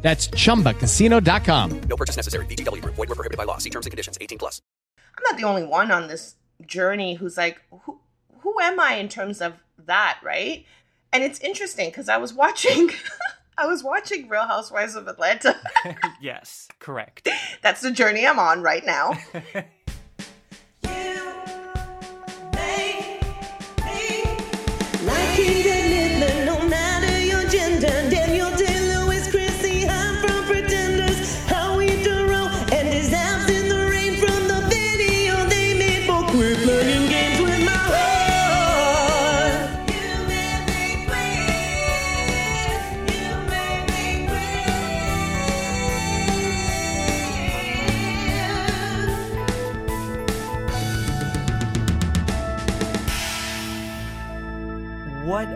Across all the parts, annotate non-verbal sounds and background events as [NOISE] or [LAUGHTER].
That's chumbacasino.com. No purchase necessary. VGW Group. Void were prohibited by law. See terms and conditions. 18 plus. I'm not the only one on this journey who's like, who, who am I in terms of that, right? And it's interesting because I was watching, [LAUGHS] I was watching Real Housewives of Atlanta. [LAUGHS] yes, correct. [LAUGHS] That's the journey I'm on right now.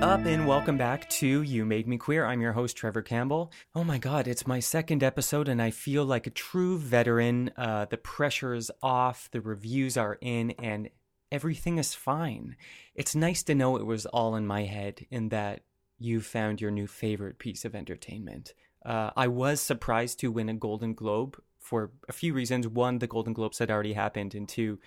Up, and welcome back to You Made Me Queer. I'm your host, Trevor Campbell. Oh my god, it's my second episode, and I feel like a true veteran. Uh, the pressure is off, the reviews are in, and everything is fine. It's nice to know it was all in my head, and that you found your new favorite piece of entertainment. Uh, I was surprised to win a Golden Globe for a few reasons. One, the Golden Globes had already happened, and two,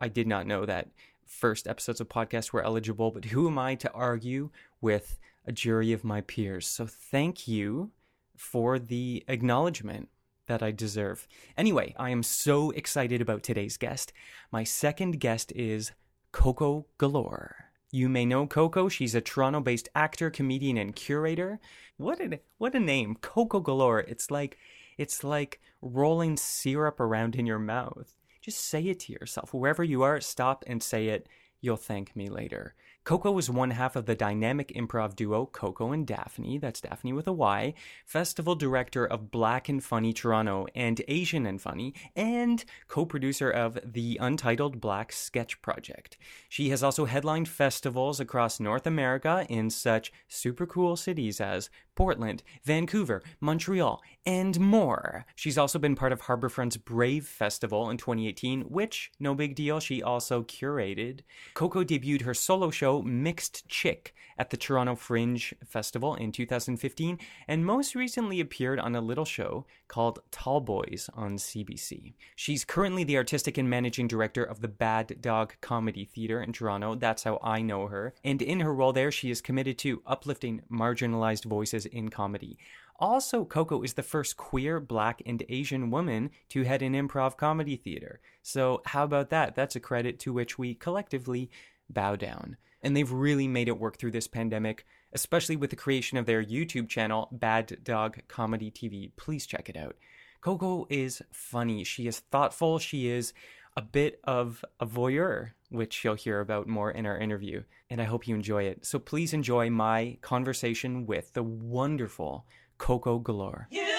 I did not know that first episodes of podcasts were eligible, but who am I to argue with a jury of my peers? So thank you for the acknowledgement that I deserve. Anyway, I am so excited about today's guest. My second guest is Coco Galore. You may know Coco. She's a Toronto-based actor, comedian, and curator. What a what a name, Coco Galore. It's like it's like rolling syrup around in your mouth. Just say it to yourself. Wherever you are, stop and say it. You'll thank me later. Coco was one half of the dynamic improv duo Coco and Daphne, that's Daphne with a Y, festival director of Black and Funny Toronto and Asian and Funny, and co producer of the Untitled Black Sketch Project. She has also headlined festivals across North America in such super cool cities as Portland, Vancouver, Montreal, and more. She's also been part of Harbourfront's Brave Festival in 2018, which, no big deal, she also curated. Coco debuted her solo show, Mixed Chick, at the Toronto Fringe Festival in 2015, and most recently appeared on a little show called TallBoyz on CBC. She's currently the artistic and managing director of the Bad Dog Comedy Theatre in Toronto. That's how I know her. And in her role there, she is committed to uplifting marginalized voices in comedy. Also, Coco is the first queer, black, and Asian woman to head an improv comedy theater. So, how about that? That's a credit to which we collectively bow down. And they've really made it work through this pandemic, especially with the creation of their YouTube channel, Bad Dog Comedy TV. Please check it out. Coco is funny. She is thoughtful. She is a bit of a voyeur, which you'll hear about more in our interview. And I hope you enjoy it. So please enjoy my conversation with the wonderful Coco Galore. You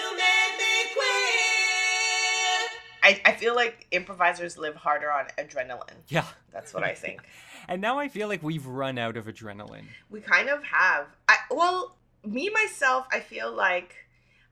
I, I feel like improvisers live harder on adrenaline. Yeah. That's what I think. [LAUGHS] and now I feel like we've run out of adrenaline. we kind of have. I well, me myself, I feel like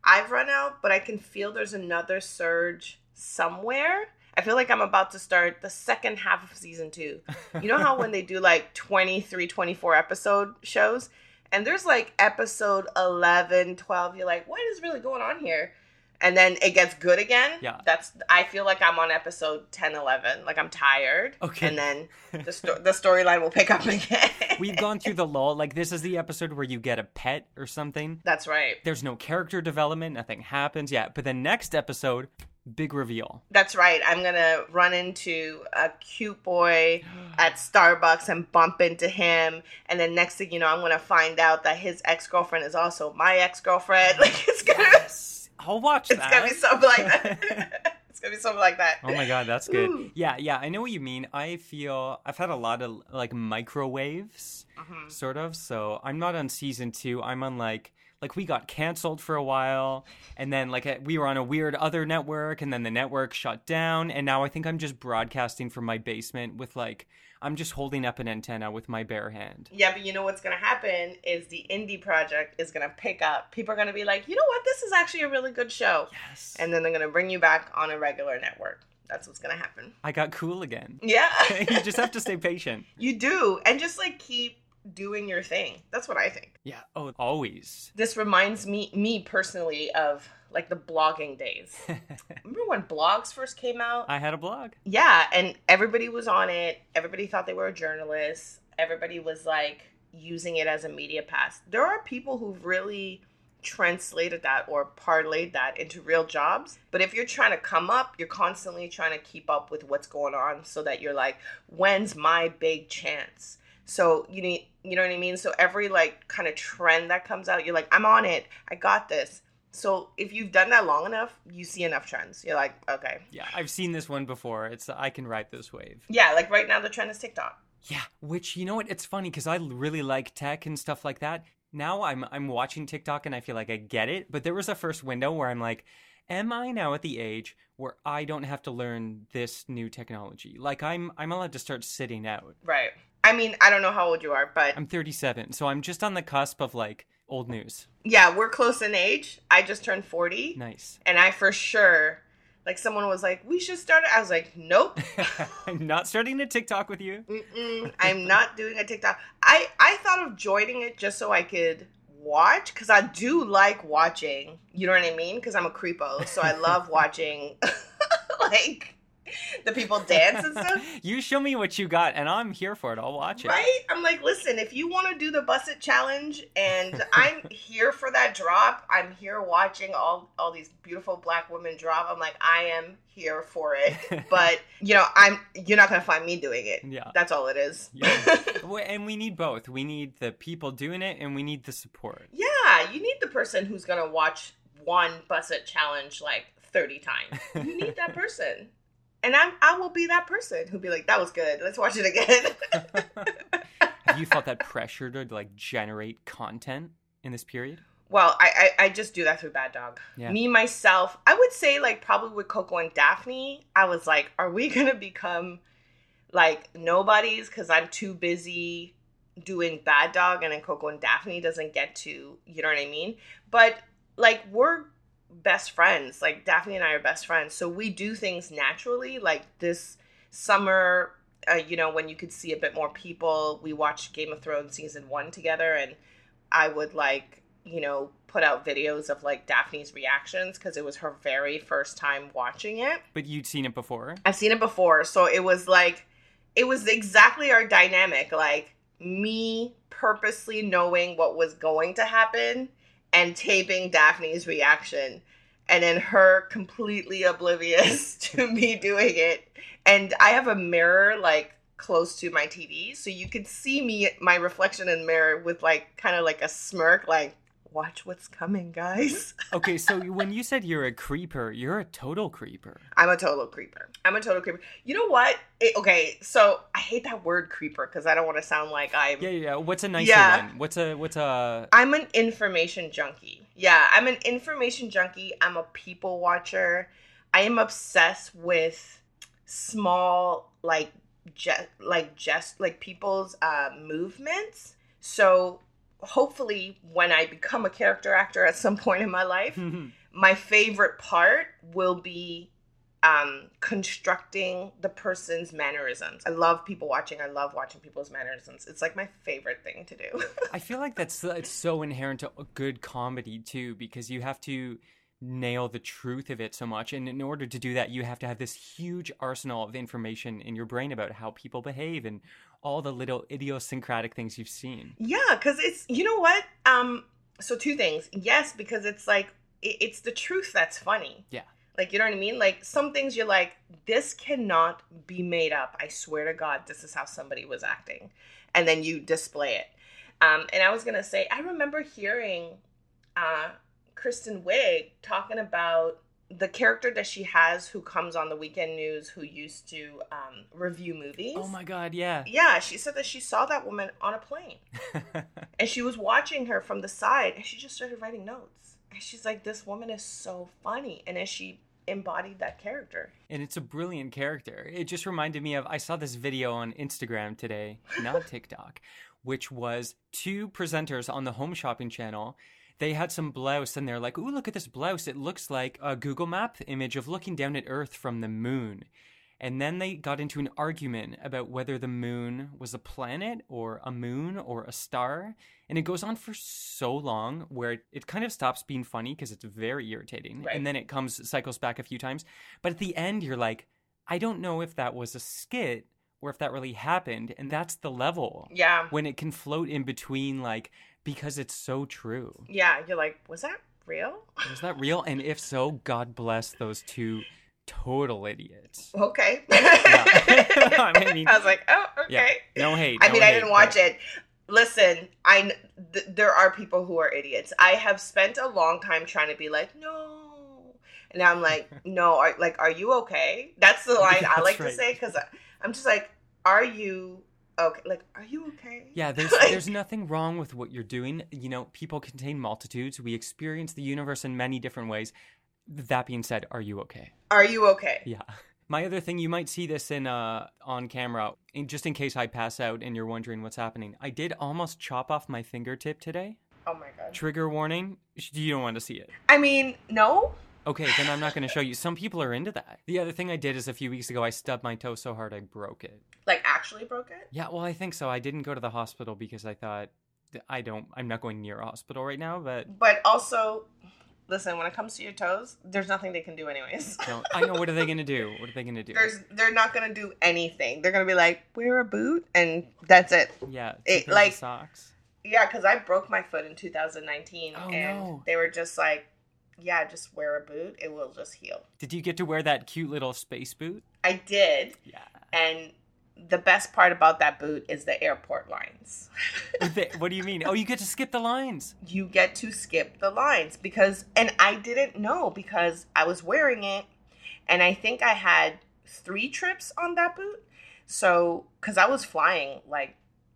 I've run out, but I can feel there's another surge somewhere. I feel like I'm about to start the second half of season two. [LAUGHS] You know how when they do like 23, 24 episode shows, and there's like episode 11, 12, you're like, what is really going on here? And then it gets good again. Yeah. That's, I feel like I'm on episode 10, 11. Like I'm tired. Okay. And then [LAUGHS] the, sto- the storyline will pick up again. We've gone through the lull. Like, this is the episode where you get a pet or something. That's right. There's no character development, nothing happens. Yeah. But the next episode, big reveal. That's right. I'm gonna run into a cute boy [GASPS] at Starbucks and bump into him, and then next thing you know, I'm gonna find out that his ex girlfriend is also my ex girlfriend. [LAUGHS] Like it's gonna, Yes. I'll watch it's that. It's gonna be something like that. [LAUGHS] [LAUGHS] it's gonna be something like that. Oh my god, that's good. Ooh. Yeah, yeah, I know what you mean. I feel I've had a lot of like microwaves, Mhm. sort of. So I'm not on season two. I'm on like like we got canceled for a while and then like we were on a weird other network and then the network shut down and now I think I'm just broadcasting from my basement with like I'm just holding up an antenna with my bare hand. Yeah, but you know what's gonna happen is the indie project is gonna pick up. People are gonna be like, you know what, this is actually a really good show. Yes. And then they're gonna bring you back on a regular network. That's what's gonna happen. I got cool again. Yeah. [LAUGHS] you just have to stay patient. you do. And just like keep doing your thing. That's what I think. Yeah. Oh, always. This reminds me me personally of like the blogging days. [LAUGHS] Remember when blogs first came out? I had a blog. Yeah, and everybody was on it. Everybody thought they were a journalist. Everybody was like using it as a media pass. There are people who've really translated that or parlayed that into real jobs. But if you're trying to come up, you're constantly trying to keep up with what's going on so that you're like, when's my big chance? So you need you know what I mean? So every like kind of trend that comes out, you're like, I'm on it. I got this. So if you've done that long enough, you see enough trends. You're like, okay. Yeah, I've seen this one before. It's I can ride this wave. Yeah, like right now the trend is TikTok. Yeah, which you know what? It's funny because I really like tech and stuff like that. Now I'm I'm watching TikTok and I feel like I get it, but there was a first window where I'm like, am I now at the age where I don't have to learn this new technology? Like I'm I'm allowed to start sitting out. Right. I mean, I don't know how old you are, but I'm 37, so I'm just on the cusp of like old news. yeah, we're close in age. I just turned 40. Nice. And I for sure, like someone was like, we should start it. I was like, nope. [LAUGHS] I'm not starting a TikTok with you. Mm-mm, I'm not doing a TikTok. I, I thought of joining it just so I could watch because I do like watching. You know what I mean? Because I'm a creepo. So I love [LAUGHS] watching [LAUGHS] like [LAUGHS] the people dance and stuff. [LAUGHS] You show me what you got, and I'm here for it. I'll watch it. Right? I'm like, listen, if you want to do the Bussit challenge and I'm [LAUGHS] here for that drop, I'm here watching all all these beautiful black women drop. I'm like, I am here for it. But, you know, I'm you're not going to find me doing it. Yeah. That's all it is. Yeah. And we need both. We need the people doing it, and we need the support. yeah, you need the person who's going to watch one Bussit challenge like 30 times. You need that person. And I'm, I will be that person who'll be like, that was good. Let's watch it again. [LAUGHS] Have you felt that pressure to like generate content in this period? Well, I, I I just do that through Bad Dog. Yeah. Me myself, I would say like probably with Coco and Daphne, I was like, are we gonna become like nobodies because I'm too busy doing Bad Dog, and then Coco and Daphne doesn't get to, you know what I mean? But like we're best friends. Like Daphne and I are best friends, so we do things naturally. Like this summer, uh, you know, when you could see a bit more people, we watched Game of Thrones season one together, and I would like, you know, put out videos of like Daphne's reactions because it was her very first time watching it. But you'd seen it before. I've seen it before, so it was like, it was exactly our dynamic. Like me purposely knowing what was going to happen and taping Daphne's reaction, and then her completely oblivious [LAUGHS] to me doing it. And I have a mirror like close to my TV, so you could see me, my reflection in the mirror, with like kind of like a smirk, like, watch what's coming, guys. [LAUGHS] Okay, so when you said you're a creeper, you're a total creeper. I'm a total creeper. I'm a total creeper. You know what? It- okay, so I hate that word creeper because I don't want to sound like I'm. Yeah, yeah. yeah. What's a nicer Yeah. one? What's a what's a I'm an information junkie. Yeah, I'm an information junkie. I'm a people watcher. I am obsessed with small, like, just like just like people's uh, movements. So hopefully, when I become a character actor at some point in my life, [LAUGHS] my favorite part will be um constructing the person's mannerisms. I love people watching. I love watching people's mannerisms. It's like my favorite thing to do. [LAUGHS] I feel like that's it's so inherent to a good comedy too, because you have to nail the truth of it so much, and in order to do that, you have to have this huge arsenal of information in your brain about how people behave and all the little idiosyncratic things you've seen. Yeah, because it's you know what. Um, so two things. Yes, because it's like it, it's the truth that's funny. Yeah. Like you know what I mean. Like some things you're like, this cannot be made up. I swear to God, this is how somebody was acting, and then you display it. Um, and I was gonna say, I remember hearing uh, Kristen Wiig talking about the character that she has who comes on the weekend news who used to um, review movies. Oh my god, yeah. Yeah, she said that she saw that woman on a plane [LAUGHS] and she was watching her from the side and she just started writing notes. And she's like, This woman is so funny. And as she embodied that character. and it's a brilliant character. It just reminded me of I saw this video on Instagram today, not [LAUGHS] TikTok, which was two presenters on the home shopping channel. They had some blouse and they're like, "Ooh, look at this blouse. It looks like a Google Map image of looking down at Earth from the moon." And then they got into an argument about whether the moon was a planet or a moon or a star. And it goes on for so long where it, it kind of stops being funny because it's very irritating. Right. And then it comes, cycles back a few times. But at the end, you're like, I don't know if that was a skit or if that really happened. And that's the level Yeah. when it can float in between, like, because it's so true. Yeah. You're like, Was that real? [LAUGHS] Was that real? And if so, God bless those two total idiots. Okay. [LAUGHS] [LAUGHS] I mean- I was like, Oh, Yeah. okay. No hate. I no mean, I didn't watch but- it. Listen, I th- there are people who are idiots. I have spent a long time trying to be like, no, and I'm like, no, are, like, are you okay? That's the line I like right. to say because I'm just like, are you okay? Like, are you okay? Yeah, [LAUGHS] there's Like, there's nothing wrong with what you're doing. You know, people contain multitudes. We experience the universe in many different ways. That being said, are you okay? Are you okay? Yeah. [LAUGHS] My other thing, you might see this in uh on camera, in, just in case I pass out and you're wondering what's happening. I did almost chop off my fingertip today. Oh my god. Trigger warning. You don't want to see it. I mean, no. Okay, then I'm not going to show you. Some people are into that. The other thing I did is a few weeks ago, I stubbed my toe so hard I broke it. Like, actually broke it. Yeah, well, I think so. I didn't go to the hospital because I thought I don't. I'm not going near a hospital right now. But But also, listen, when it comes to your toes, there's nothing they can do anyways. no, I know. What are they going to do? [LAUGHS] What are they going to do? There's they're not gonna do anything. They're gonna be like, wear a boot, and that's it. yeah, it- like- socks. Yeah, because I broke my foot in 2019, Oh, and no. they were just like, yeah, just wear a boot. It will just heal. Did you get to wear that cute little space boot? I did, Yeah. and the best part about that boot is the airport lines. [LAUGHS] What do you mean? Oh, you get to skip the lines. you get to skip the lines because, and I didn't know because I was wearing it, and I think I had three trips on that boot. So, because I was flying like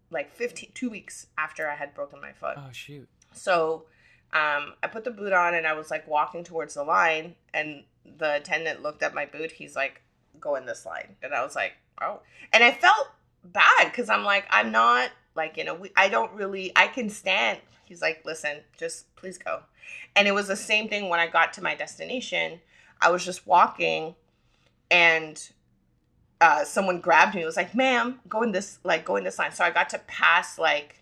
like 15 two weeks after I had broken my foot. Oh shoot. So um, I put the boot on and I was like walking towards the line, and the attendant looked at my boot. He's like, "Go in this line," and I was like, "Oh," and I felt bad because I'm like, I'm not like you know, I don't really, I can stand. He's like, "Listen, just please go," and it was the same thing when I got to my destination. I was just walking, and uh, someone grabbed me. It was like, "Ma'am, go in this like go in this line." So I got to pass like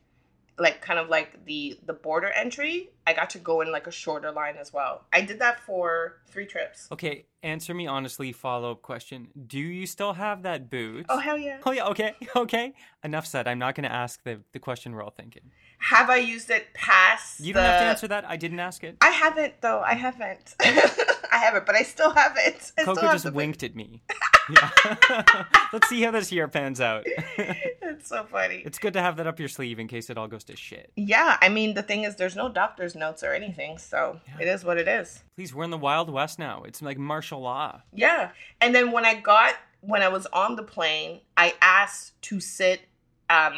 like kind of like the the border entry i got to go in like a shorter line as well i did that for three trips Okay, answer me honestly. Follow up question: Do you still have that boot? oh hell yeah Oh yeah. Okay. [LAUGHS] Okay. Enough said. I'm not going to ask the the question we're all thinking. Have i used it past You don't have to answer that. I didn't ask it. i haven't though i haven't [LAUGHS] i haven't but i still have it I Coco just winked at me. [LAUGHS] Yeah. [LAUGHS] Let's see how this year pans out. it's so funny it's good to have that up your sleeve in case it all goes to shit. yeah i mean the thing is there's no doctor's notes or anything so it is what it is Please, we're in the Wild West now. It's like martial law. Yeah. And then when I got when I was on the plane, I asked to sit um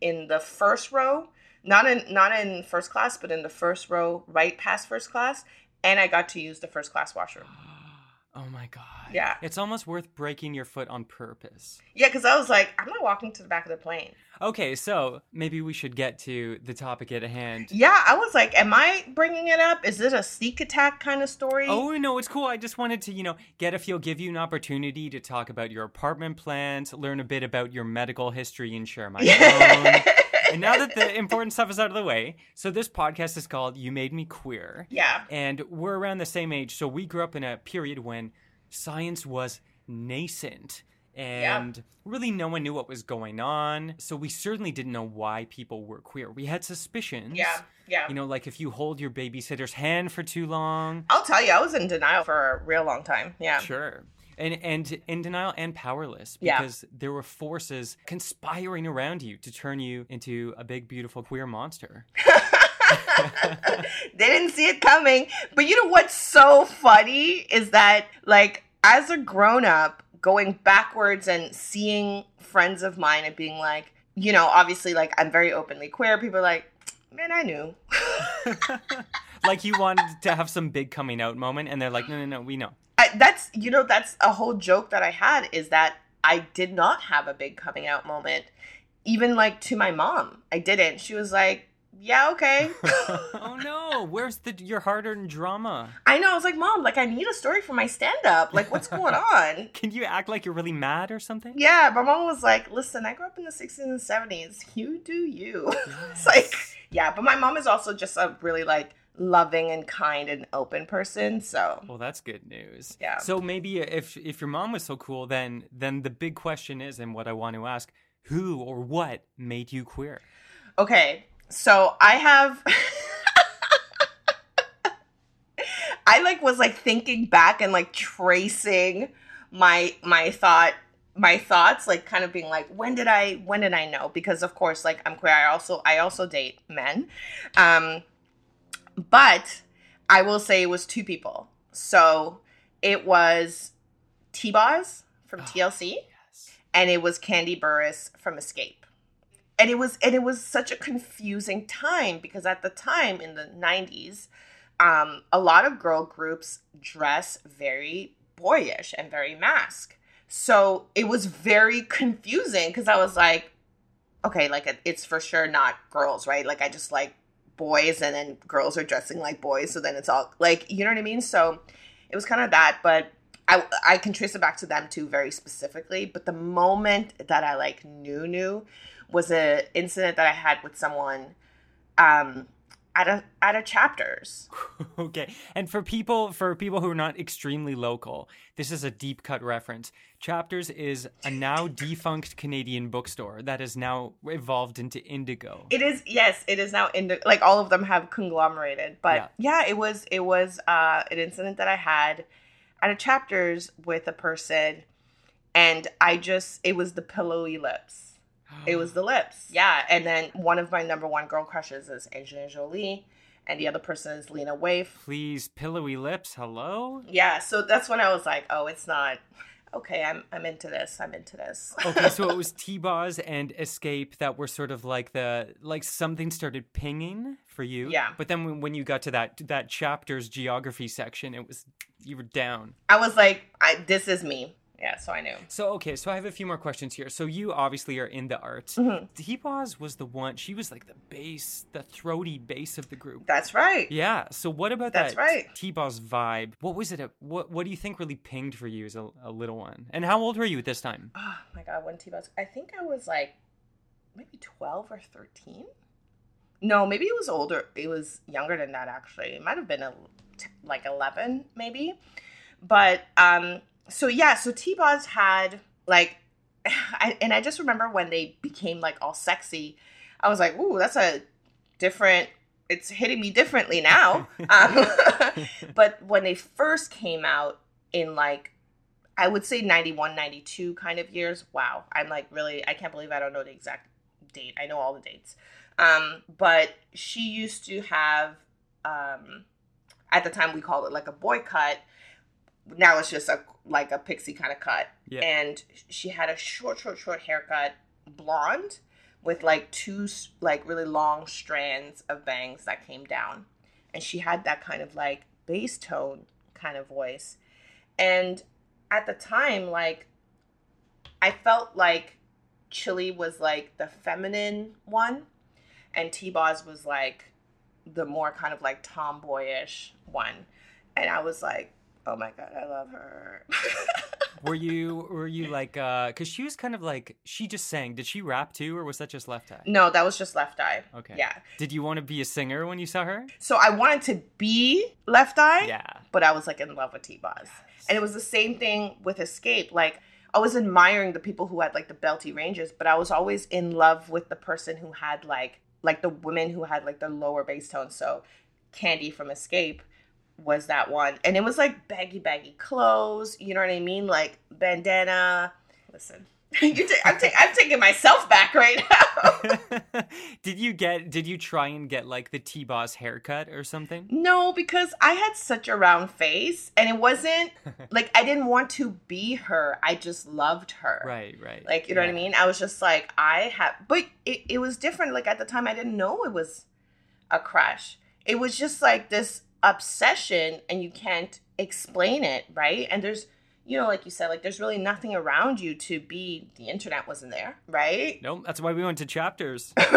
in the first row, not in not in first class, but in the first row right past first class, and I got to use the first class washroom. [GASPS] Oh my god. Yeah. It's almost worth breaking your foot on purpose. Yeah, cuz I was like, I'm not walking to the back of the plane. Okay, so maybe we should get to the topic at hand. Yeah, I was like, am I bringing it up? Is it a sneak attack kind of story? Oh no, it's cool. I just wanted to, you know, get a feel, give you an opportunity to talk about your apartment plans, learn a bit about your medical history, and share my [LAUGHS] own. And now that the important stuff is out of the way, so this podcast is called "You Made Me Queer," yeah. and we're around the same age, so we grew up in a period when science was nascent. And really, no one knew what was going on. So, we certainly didn't know why people were queer. We had suspicions. Yeah. Yeah. You know, like if you hold your babysitter's hand for too long, I'll tell you, I was in denial for a real long time. Yeah. Sure. And and in denial and powerless Yeah. because there were forces conspiring around you to turn you into a big beautiful queer monster. [LAUGHS] they didn't see it coming. But you know what's so funny is that, like, as a grown up, going backwards and seeing friends of mine and being like, you know, obviously, like, I'm very openly queer. People are like, man, I knew. [LAUGHS] like you wanted to have some big coming out moment, and they're like, no, no, no, we know. I, that's, you know, that's a whole joke that I had is that I did not have a big coming out moment. Even like to my mom, I didn't. She was like, yeah, okay. [LAUGHS] oh no, where's the your hard-earned drama? I know. I was like, Mom, like I need a story for my stand-up. Like, what's going [LAUGHS] on? Can you act like you're really mad or something? Yeah, my mom was like, "Listen, I grew up in the '60s and '70s. You do you." [LAUGHS] it's like, yeah, but my mom is also just a really like loving and kind and open person. So, Well, that's good news. Yeah. So maybe if if your mom was so cool, then then the big question is, and what I want to ask, who or what made you queer? okay, so I have. [LAUGHS] I like was like thinking back and like tracing my my thought my thoughts like kind of being like when did I when did I know because of course like I'm queer I also I also date men um but I will say it was two people so it was T-Boz from TLC Yes. and it was Kandi Burruss from Xscape. And it was and it was such a confusing time because at the time in the 90s, um, a lot of girl groups dress very boyish and very masc. So it was very confusing because I was like, okay, like it's for sure not girls, right? Like I just like boys and then girls are dressing like boys, so then it's all like you know what I mean? So it was kind of that, but I I can trace it back to them too very specifically. But the moment that I like knew knew was a incident that I had with someone um at a at a chapters. [LAUGHS] okay. And for people for people who are not extremely local, this is a deep cut reference. Chapters is a now defunct Canadian bookstore that has now evolved into Indigo. It is yes, it is now Indigo. like all of them have conglomerated. But yeah, it was it was uh an incident that I had at a chapters with a person and I just it was the pillowy lips. It was the lips. [GASPS] Yeah. And then one of my number one girl crushes is Angelina Jolie and the other person is Lena Waithe. Please, pillowy lips. Hello. Yeah, so that's when I was like, oh, it's not okay, I'm I'm into this. I'm into this. Okay, so it [LAUGHS] was T-Boz and Xscape that were sort of like the like something started pinging for you. Yeah. But then when, when you got to that that chapter's geography section, it was you were down. I was like, I this is me. Yeah, so I knew. So okay, so I have a few more questions here. So you obviously are in the arts. Mm-hmm. T-Boz was the one. She was like the bass, the throaty bass of the group. That's right. Yeah. So what about That's that right. T-Boz vibe? What was it? What What do you think really pinged for you as a, a little one? And how old were you at this time? Oh my god, when T Boz I think I was like maybe twelve or thirteen. No, maybe it was older. It was younger than that actually. It might have been a, t- like eleven, maybe. But um, so yeah, so T Boz had like, [SIGHS] I, and I just remember when they became like all sexy. I was like, ooh, that's a different. It's hitting me differently now. [LAUGHS] um, [LAUGHS] but when they first came out in like I would say 91, 92 kind of years. Wow. I'm like really, I can't believe I don't know the exact date. I know all the dates. Um, but she used to have, um, at the time we called it like a boy cut. Now it's just a like a pixie kind of cut. Yeah. And she had a short, short, short haircut, blonde, with like two like really long strands of bangs that came down. And she had that kind of like bass tone kind of voice. And at the time, like I felt like Chili was like the feminine one, and T Boz was like the more kind of like tomboyish one. And I was like, oh my god, I love her. [LAUGHS] Were you were you [LAUGHS] like uh cuz she was kind of like she just sang. Did she rap too or was that just left eye? no, that was just Left Eye. Okay. Yeah. Did you want to be a singer when you saw her? So I wanted to be Left Eye. Yeah. but I was like in love with T Boz. And it was the same thing with Xscape. Like I was admiring the people who had like the belty ranges, but I was always in love with the person who had like like the women who had like the lower bass tone. So Kandi from Xscape was that one. And it was like baggy baggy clothes, you know what I mean? Like bandana. Listen, [LAUGHS] you ta- I'm, ta- I'm taking myself back right now. [LAUGHS] did you get? Did you try and get like the T-Boz haircut or something? no, because I had such a round face, and it wasn't [LAUGHS] like I didn't want to be her. I just loved her. Right, right. Like, you know what I mean? I was just like, I have, but it, it was different. Like, at the time, I didn't know it was a crush. It was just like this obsession, and you can't explain it, right? And there's, you know, like you said, like, there's really nothing around you to be, the internet wasn't there, right? Nope, that's why we went to chapters. [LAUGHS]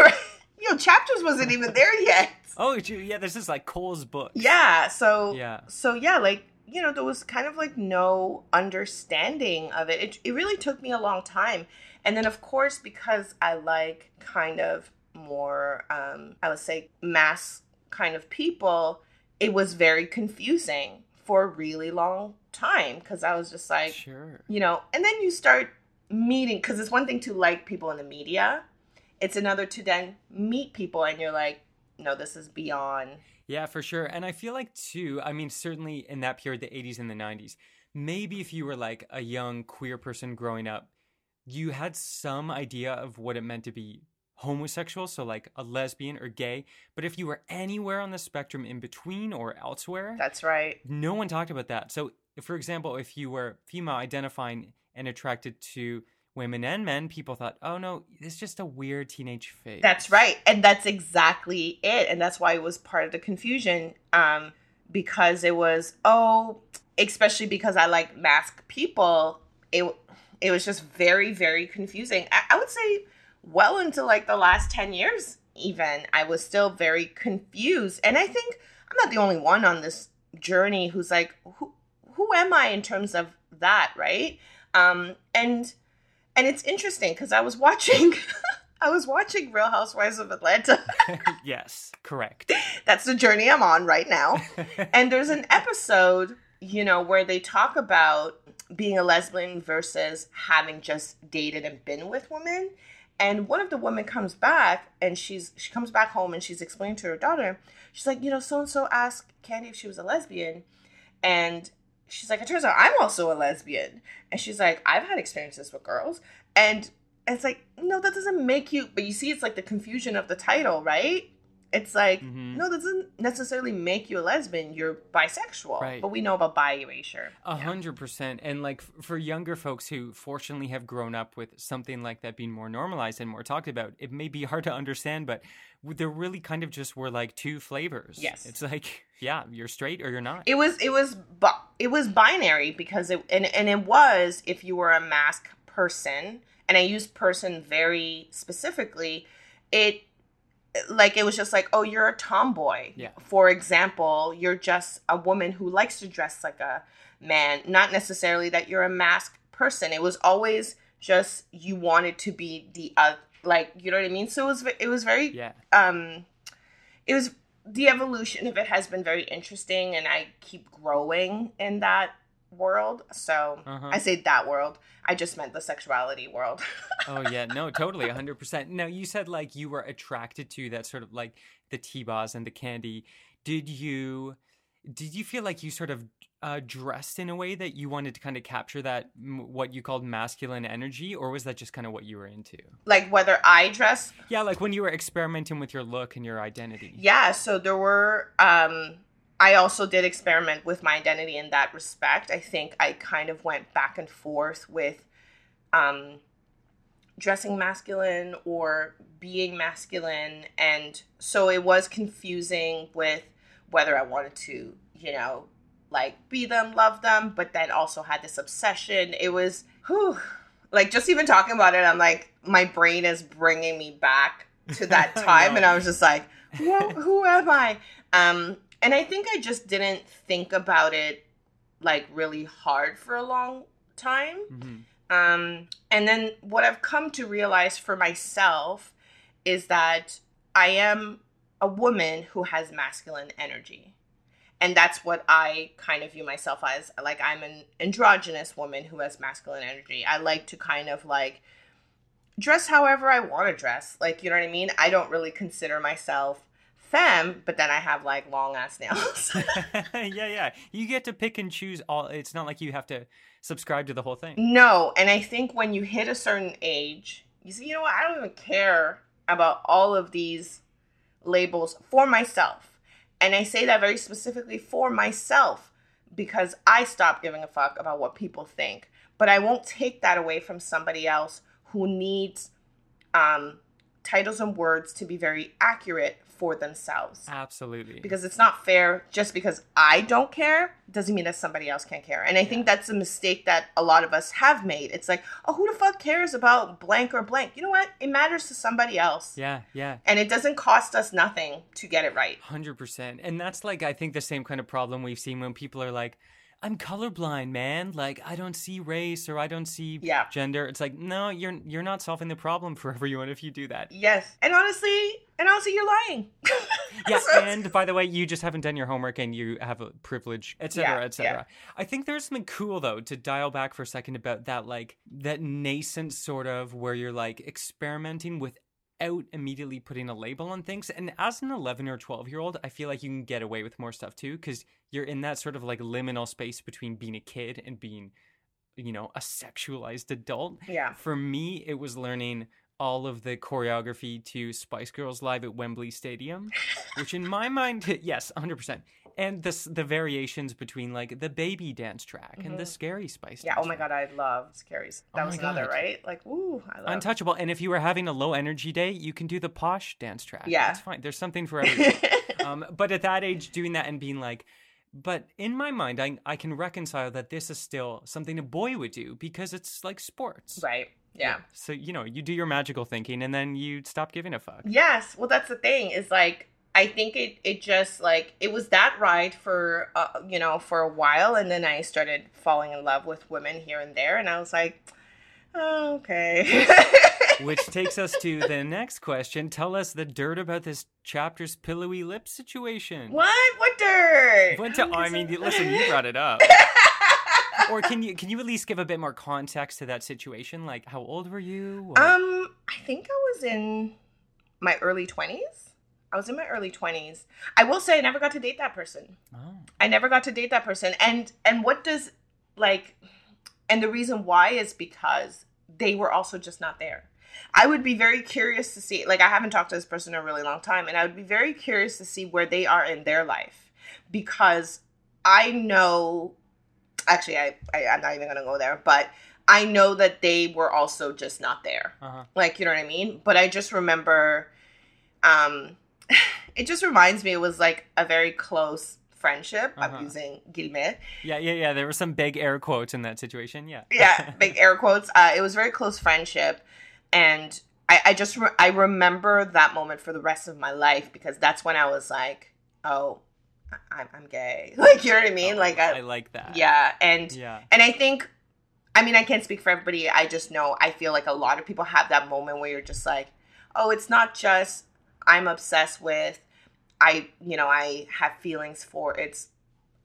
you know, chapters wasn't even there [LAUGHS] yet. oh, yeah, there's this is like Coles book. Yeah. So, Yeah. so yeah, like, you know, there was kind of like no understanding of it. It, it really took me a long time. And then, of course, because I like kind of more, um, I would say, mass kind of people, it was very confusing for a really long time because I was just like, Sure. you know, and then you start meeting because it's one thing to like people in the media, it's another to then meet people and you're like, no, this is beyond. Yeah, for sure. And I feel like too, I mean, certainly in that period, the 80s and the 90s, maybe if you were like a young queer person growing up, you had some idea of what it meant to be homosexual, so like a lesbian or gay. But if you were anywhere on the spectrum in between or elsewhere, That's right. no one talked about that. So, for example, if you were female identifying and attracted to women and men, people thought, oh no, it's just a weird teenage phase. That's right. And that's exactly it. And that's why it was part of the confusion. Um, because it was, oh, especially because I like masc people, it it was just very, very confusing. I, I would say well into like the last 10 years, even, I was still very confused. And I think I'm not the only one on this journey who's like, who who am I in terms of that, right? Um, and and it's interesting because I was watching [LAUGHS] I was watching Real Housewives of Atlanta. [LAUGHS] yes, correct. [LAUGHS] That's the journey I'm on right now. and there's an episode, you know, where they talk about being a lesbian versus having just dated and been with women. And one of the women comes back and she's she comes back home and she's explaining to her daughter, she's like, you know, so and so asked Kandi if she was a lesbian. And she's like, it turns out I'm also a lesbian. And she's like, I've had experiences with girls. And it's like, no, that doesn't make you but you see it's like the confusion of the title, right? It's like, Mhm. no, that doesn't necessarily make you a lesbian. You're bisexual. Right. But we know about bi erasure. A hundred percent. And like for younger folks who fortunately have grown up with something like that being more normalized and more talked about, it may be [LAUGHS] hard to understand, but there really kind of just were like two flavors. Yes. It's like, [LAUGHS] yeah, you're straight or you're not. It was it was bi- it was binary because it and and it was if you were a masc person and I use person very specifically it like it was just like oh you're a tomboy Yeah. for example you're just a woman who likes to dress like a man not necessarily that you're a masc person it was always just you wanted to be the uh, like you know what I mean so it was it was very yeah. um it was the evolution of it has been very interesting and i keep growing in that world so Uh-huh. i say that world i just meant the sexuality world [LAUGHS] Oh yeah, no, totally, hundred percent. Now you said like you were attracted to that sort of like the T-Boz and the candy. Did you did you feel like you sort of uh, dressed in a way that you wanted to kind of capture that m- what you called masculine energy, or was that just kind of what you were into? like whether i dress Yeah, like when you were experimenting with your look and your identity. yeah so there were um i also did experiment with my identity in that respect. I think i kind of went back and forth with um dressing masculine or being masculine. And so it was confusing with whether i wanted to you know like be them love them but then also had this obsession. It was whew, like just even talking about it i'm like my brain is bringing me back to that [LAUGHS] time. And i was just like who, who am i? Um and i think i just didn't think about it like really hard for a long time Mhm. um, and then what I've come to realize for myself is that I am a woman who has masculine energy. And that's what I kind of view myself as. Like, I'm an androgynous woman who has masculine energy. I like to kind of like dress however I want to dress. Like, you know what I mean? I don't really consider myself femme, but then I have like long ass nails. [LAUGHS] yeah, yeah. You get to pick and choose all. It's not like you have to subscribe to the whole thing. No, and I think when you hit a certain age, you see, you know what? I don't even care about all of these labels for myself. And I say that very specifically for myself because I stopped giving a fuck about what people think. But I won't take that away from somebody else who needs um, titles and words to be very accurate for themselves Absolutely. because it's not fair just because I don't care doesn't mean that somebody else can't care. And I think that's a mistake that a lot of us have made. It's like, oh, who the fuck cares about blank or blank? You know what? It matters to somebody else. yeah, yeah. And it doesn't cost us nothing to get it right. Hundred percent, and that's like I think the same kind of problem we've seen when people are like, "I'm colorblind, man. Like I don't see race or I don't see Yeah. gender." It's like, no, you're you're not solving the problem for [LAUGHS] everyone if you do that. Yes. And honestly, and honestly, you're lying. [LAUGHS] Yeah, and by the way, you just haven't done your homework and you have a privilege, etc., Yeah, etc. I think there's something cool though to dial back for a second about that, like that nascent sort of where you're like experimenting without immediately putting a label on things. And as an 11 or 12 year old, I feel like you can get away with more stuff too because you're in that sort of like liminal space between being a kid and being, you know, a sexualized adult. yeah. For me, it was learning all of the choreography to Spice Girls live at Wembley Stadium, which in my mind, [LAUGHS] yes, 100%. And the, the variations between like the baby dance track and the scary Spice Mm-hmm. Yeah. Oh my track. God, I love Scaries. That Oh was another, God. right? Like, ooh, I love Untouchable. And if you were having a low energy day, you can do the posh dance track. Yeah. That's fine. There's something for [LAUGHS] everyone. um, but at that age, doing that and being like, but in my mind, I, I can reconcile that this is still something a boy would do because it's like sports. right. Yeah. So, you know, you do your magical thinking and then you stop giving a fuck. Yes. Well, that's the thing is like, I think it, it just like, it was that ride for, uh, you know, for a while. And then I started falling in love with women here and there. And I was like, oh, okay. Which [LAUGHS] takes us to the next question. Tell us the dirt about this chapter's pillowy lip situation. what? What dirt? What do- [LAUGHS] I mean, listen, you brought it up. [LAUGHS] or can you can you at least give a bit more context to that situation? Like, how old were you? Or- Um, I think I was in my early 20s. I was in my early 20s. I will say I never got to date that person. oh. I never got to date that person. And and what does like and the reason why is because they were also just not there. I would be very curious to see like I haven't talked to this person in a really long time and I would be very curious to see where they are in their life because I know actually I, I I'm not even going to go there, but I know that they were also just not there. Uh-huh. Like, you know what I mean? But I just remember um [SIGHS] it just reminds me it was like a very close friendship. Uh-huh. I'm using guillemets. Yeah, yeah, yeah. There were some big air quotes in that situation. Yeah. Yeah, [LAUGHS] big air quotes. Uh, it was very close friendship, and I, I just re- I remember that moment for the rest of my life because that's when I was like, oh, I- I'm I'm gay. [LAUGHS] Like you know what I mean? like I I, like that. yeah, and Yeah. and I think, I mean, I can't speak for everybody. I just know I feel like a lot of people have that moment where you're just like, oh, it's not just I'm obsessed with, I, you know, I have feelings for. It's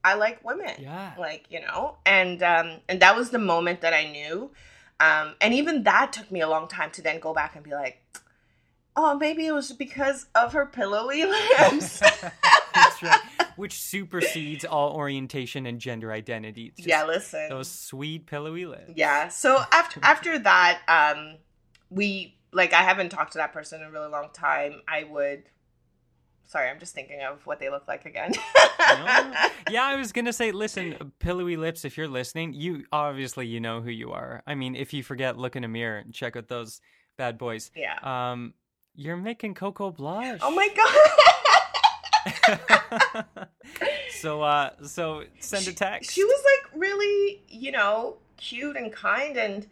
I like women. Yeah. Like you know, and um, and that was the moment that I knew, um, and even that took me a long time to then go back and be like. Oh, maybe it was because of her pillowy [LAUGHS] lips. [LAUGHS] That's right. Which supersedes all orientation and gender identity. Yeah, listen. Those sweet pillowy lips. Yeah. So after after that, um, we like I haven't talked to that person in a really long time. I would. Sorry, I'm just thinking of what they look like again. No? [LAUGHS] yeah, I was gonna say, listen, pillowy lips. If you're listening, you obviously you know who you are. I mean, if you forget, look in a mirror and check out those bad boys. yeah. Um, you're making Coco blush. Oh my god. [LAUGHS] so, uh, so send a text. She was like really, you know, cute and kind, and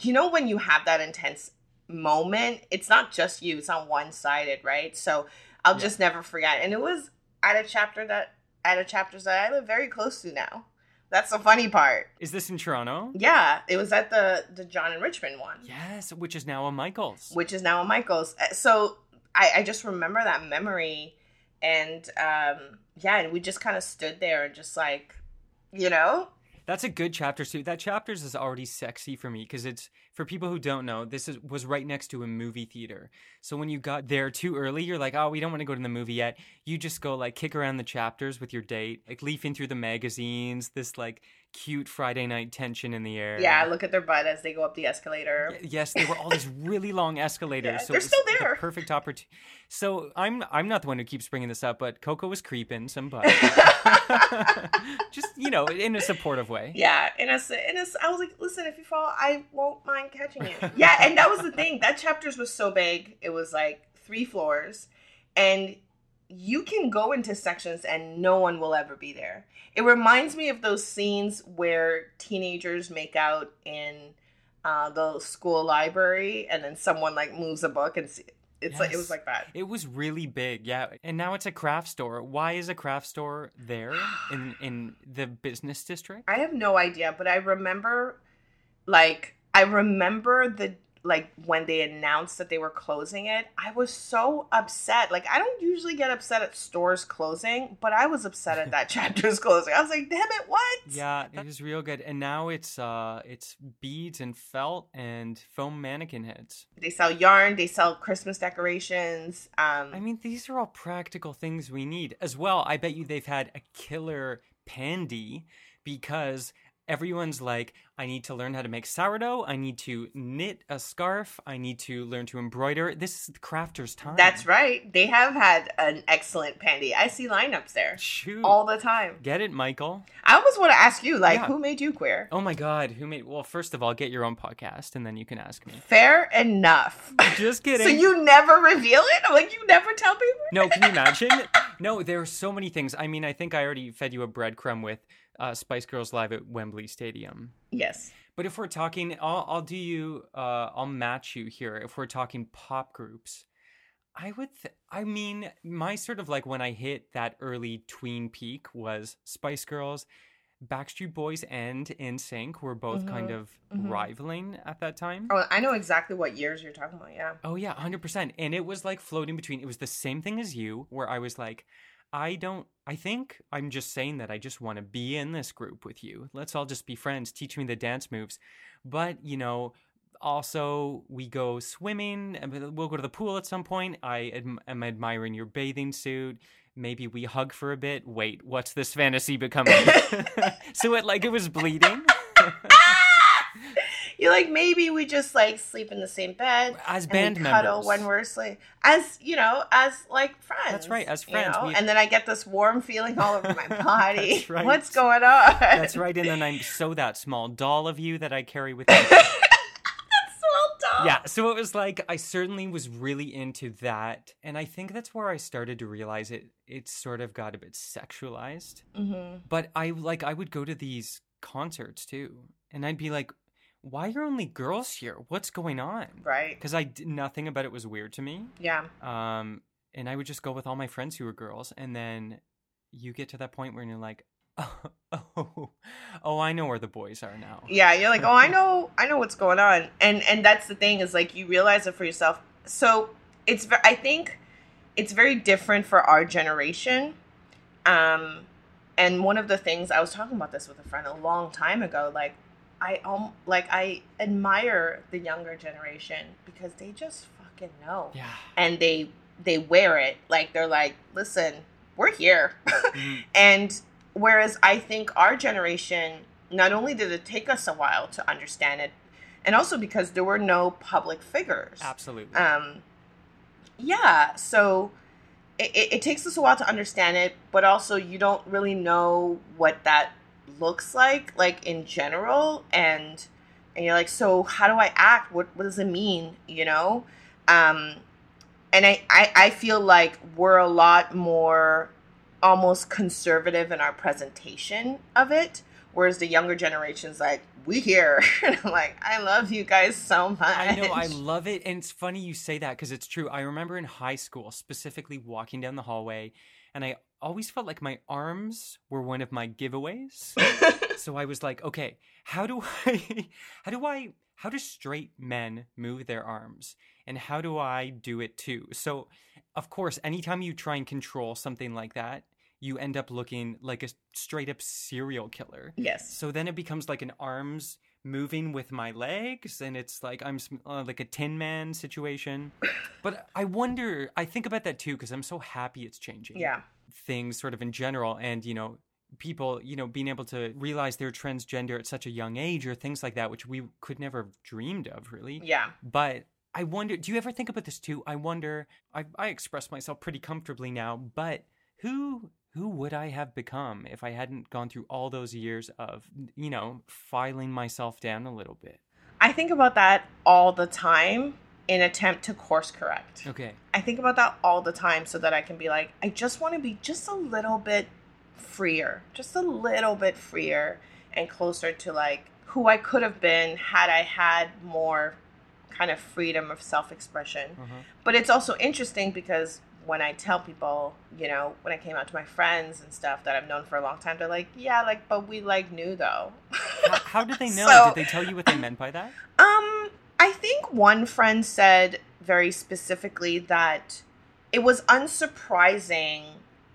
you know when you have that intense moment, it's not just you; it's on one sided, right? So I'll Yeah. just never forget. And it was at a chapter that at a chapters that I live very close to now. That's the funny part. Is this in Toronto? Yeah, it was at the the John and Richmond one, Yes, which is now a Michaels. which is now a Michaels. Uh, So I, I just remember that memory, and um, yeah, and we just kind of stood there and just like, you know, That's a good chapter too. That chapters is already sexy for me because it's for people who don't know. This is was right next to a movie theater. So when you got there too early, you're like, oh, we don't want to go to the movie yet. You just go like kick around the chapters with your date, like leafing through the magazines. This like cute Friday night tension in the air. Yeah, look at their butt as they go up the escalator. Y- Yes, they were all these [LAUGHS] really long escalators. Yeah, so they're still the there. perfect opportunity. So I'm I'm not the one who keeps bringing this up, but Coco was creeping some butt. [LAUGHS] Just you know, in a supportive way. Yeah, in I said, and it's, I was like, listen, if you fall, I won't mind catching you. [LAUGHS] yeah, and that was the thing. That chapters was so big. It was like three floors, and you can go into sections and no one will ever be there. It reminds me of those scenes where teenagers make out in uh, the school library, and then someone like moves a book, and see, it's like it was like that. It was really big, yeah. And now it's a craft store. Why is a craft store there in [GASPS] in the business district? I have no idea, but I remember, like, I remember the like when they announced that they were closing it. I was so upset. Like, I don't usually get upset at stores closing, but I was upset at that [LAUGHS] chapter's closing. I was like, damn it, what? Yeah, it is real good. And now it's uh it's beads and felt and foam mannequin heads. They sell yarn. They sell Christmas decorations. Um, I mean, these are all practical things we need. As well, I bet you they've had a killer pandy because everyone's like, I need to learn how to make sourdough, I need to knit a scarf, I need to learn to embroider. This is the crafter's time. that's right. They have had an excellent pandy. I see lineups there Shoot. all the time. Get it, Michael? I almost want to ask you, like, Yeah. who made you queer? Oh my god, who made well, first of all, get your own podcast and then you can ask me. Fair enough. [LAUGHS] Just [LAUGHS] kidding. So you never reveal it? I'm like, you never tell people? No, can you [LAUGHS] imagine? no, there are so many things. I mean, I think I already fed you a breadcrumb with uh, Spice Girls live at Wembley Stadium. Yes. But if we're talking, I'll, I'll do you, uh, I'll match you here. If we're talking pop groups, I would, th- I mean, my sort of like when I hit that early tween peak was Spice Girls, Backstreet Boys, and NSYNC were both kind of rivaling at that time. Oh, I know exactly what years you're talking about. Yeah. Oh yeah, hundred percent. And it was like floating between. It was the same thing as you, where I was like, I don't. I think I'm just saying that I just want to be in this group with you. Let's all just be friends. Teach me the dance moves. But you know, also we go swimming. and We'll go to the pool at some point. I adm- am admiring your bathing suit. Maybe we hug for a bit. Wait, what's this fantasy becoming? [LAUGHS] so it like it was bleeding. [LAUGHS] You're like maybe we just like sleep in the same bed As and band we cuddle members. when we're asleep, as you know, as like friends. That's right, as you friends, know? we- And then I get this warm feeling all over my [LAUGHS] body. That's right. What's going on? That's right. And then I'm so that small doll of you that I carry with me. [LAUGHS] That's well yeah. So it was like I certainly was really into that, and I think that's where I started to realize it. It sort of got a bit sexualized. Mm-hmm. But I like I would go to these concerts too, and I'd be like, "Why are only girls here? What's going on?" Right. Because I did nothing about it was weird to me. Yeah. Um, and I would just go with all my friends who were girls, and then you get to that point where you're like, "Oh, [LAUGHS] oh, oh I know where the boys are now." Yeah, you're like, oh, I [LAUGHS] know, I know what's going on, and and that's the thing is like you realize it for yourself. So it's, I think, it's very different for our generation. Um, and one of the things I was talking about this with a friend a long time ago, like I um, like I admire the younger generation because they just fucking know, Yeah. and they they wear it like they're like, listen, we're here. [LAUGHS] Mhm. And whereas I think our generation, not only did it take us a while to understand it, and also because there were no public figures. Absolutely. Um, yeah, so it, it, it takes us a while to understand it, but also you don't really know what that looks like, like in general, and and you're like, so how do I act? What what does it mean? You know, um, and I, I I feel like we're a lot more almost conservative in our presentation of it, whereas the younger generation's like, we here, [LAUGHS] and I'm like, I love you guys so much. I know, I love it. And it's funny you say that because it's true. I remember in high school, specifically walking down the hallway, and I always felt like my arms were one of my giveaways. [LAUGHS] so I was like, okay, how do I, [LAUGHS] how do I, how do straight men move their arms? And how do I do it too? So, of course, anytime you try and control something like that, you end up looking like a straight up serial killer. yes. So then it becomes like an arms moving with my legs, and it's like I'm uh, like a Tin Man situation. [SIGHS] But I wonder, I think about that too because I'm so happy it's changing. Yeah. Things sort of in general, and you know, people, you know, being able to realize they're transgender at such a young age or things like that, which we could never have dreamed of, really. Yeah. But I wonder, do you ever think about this too? I wonder, I, I express myself pretty comfortably now, but who who would I have become if I hadn't gone through all those years of, you know, filing myself down a little bit? I think about that all the time in attempt to course correct. Okay. I think about that all the time so that I can be like, I just want to be just a little bit freer, just a little bit freer and closer to like who I could have been had I had more kind of freedom of self expression. Uh-huh. But it's also interesting because when I tell people, you know, when I came out to my friends and stuff that I've known for a long time, they're like, yeah, like, but we like knew though. How, how did they [LAUGHS] know? So- did they tell you what they meant by that? Um, think one friend said very specifically that it was unsurprising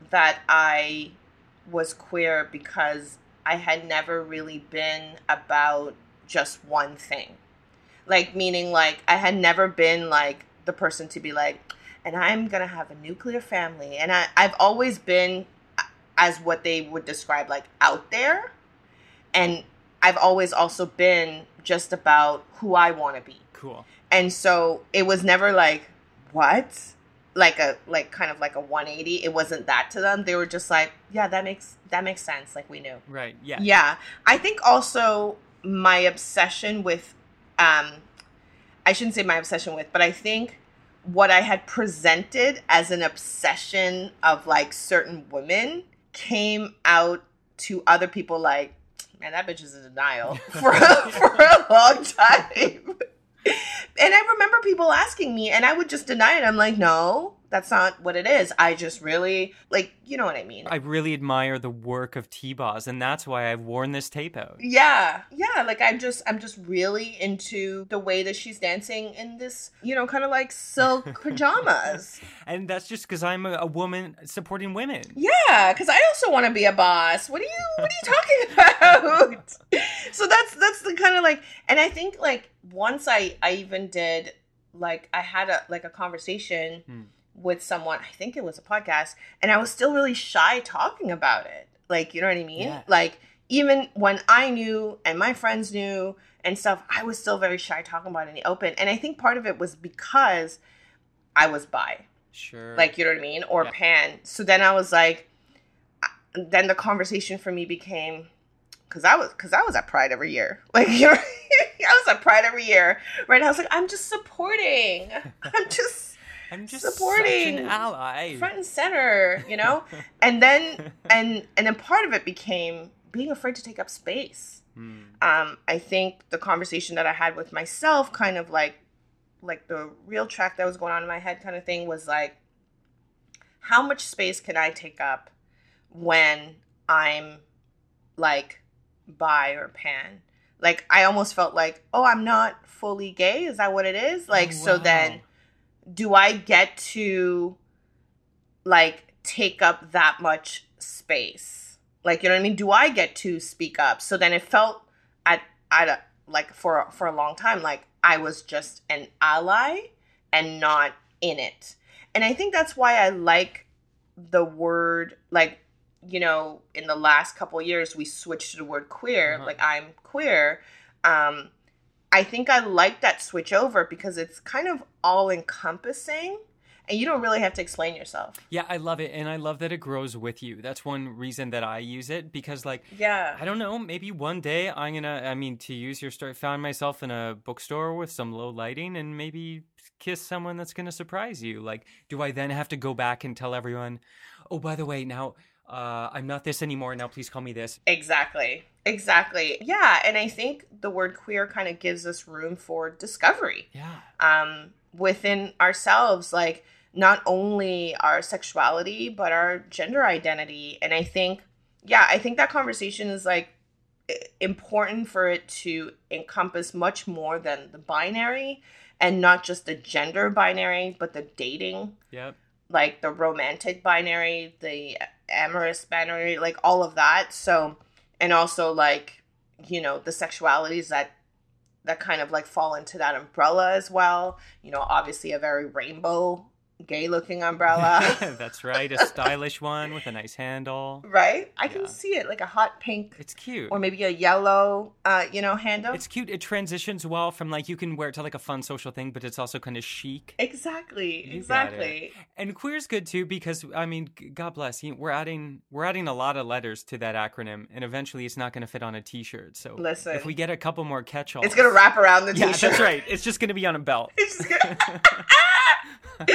that I was queer because I had never really been about just one thing. Like, meaning, like, I had never been like the person to be like, and I'm gonna have a nuclear family. And I, I've always been as what they would describe like out there. And I've always also been just about who I want to be. Cool. And so it was never like, what? Like a like kind of like a 180. It wasn't that to them. They were just like, yeah, that makes that makes sense. Like we knew. Right. Yeah. Yeah. I think also my obsession with um I shouldn't say my obsession with, but I think what I had presented as an obsession of like certain women came out to other people like, man, that bitch is in denial [LAUGHS] for a, for a long time. [LAUGHS] [LAUGHS] And I remember people asking me, and I would just deny it. I'm like, no, that's not what it is. I just really, like, you know what I mean. I really admire the work of T-Boz, and that's why I've worn this tape out. Yeah, yeah. Like I'm just, I'm just really into the way that she's dancing in this, you know, kind of like silk [LAUGHS] pajamas. And that's just because I'm a, a woman supporting women. yeah, because I also want to be a boss. What are you, what are you talking [LAUGHS] about? so that's that's the kind of like, and I think like once I I even did like I had a like a conversation Hmm. With someone. I think it was a podcast, and I was still really shy talking about it. Like, you know what I mean? Yeah. Like even when I knew and my friends knew and stuff, I was still very shy talking about it in the open. And I think part of it was because I was bi, Sure. like you know what I mean, or Yeah. pan. So then I was like, then the conversation for me became because I was because I was at Pride every year, [LAUGHS] like you know, [LAUGHS] I was at Pride every year, right? I was like, I'm just supporting, [LAUGHS] I'm just I'm just such supporting an ally. front and center, you know, [LAUGHS] and then and and then part of it became being afraid to take up space. Hmm. Um, I think the conversation that I had with myself, kind of like like the real track that was going on in my head, kind of thing, was like, how much space can I take up when I'm like bi or pan? Like I almost felt like, oh, I'm not fully gay. Is that what it is? Like Oh, so then wow. Do I get to like take up that much space? Like you know what I mean? Do I get to speak up? So then it felt at at like for for a long time like I was just an ally and not in it. And I think that's why I like the word like you know in the last couple years we switched to the word queer Uh-huh. like I'm queer um I think I like that switch over because it's kind of all encompassing and you don't really have to explain yourself. Yeah, I love it, and I love that it grows with you. That's one reason that I use it because, like, Yeah. I don't know, maybe one day I'm gonna. I mean, to use your story, found myself in a bookstore with some low lighting, and maybe kiss someone that's gonna surprise you. Like, do I then have to go back and tell everyone? Oh, by the way, now uh, I'm not this anymore. Now please call me this. Exactly. Exactly. Yeah, and I think the word queer kind of gives us room for discovery. Yeah. um, within ourselves, like not only our sexuality, but our gender identity. And I think, yeah, I think that conversation is like important for it to encompass much more than the binary and not just the gender binary, but the dating, Yep. like the romantic binary, the amorous binary, like all of that. So, and also like, you know, the sexualities that that kind of like fall into that umbrella as well. You know, obviously a very rainbow gay looking umbrella. [LAUGHS] That's right, a stylish one with a nice handle. right? I can see it like a hot pink It's cute. or maybe a yellow, uh, you know, handle. It's cute. It transitions well from like you can wear it to like a fun social thing, but it's also kind of chic. exactly, You exactly. And queer's good too because I mean, God bless you. We're adding we're adding a lot of letters to that acronym, and eventually it's not going to fit on a T-shirt. So Listen. if we get a couple more catch-alls, It's gonna wrap around the t-shirt. that's right. It's just going to be on a belt. It's just gonna- [LAUGHS] [LAUGHS] [LAUGHS]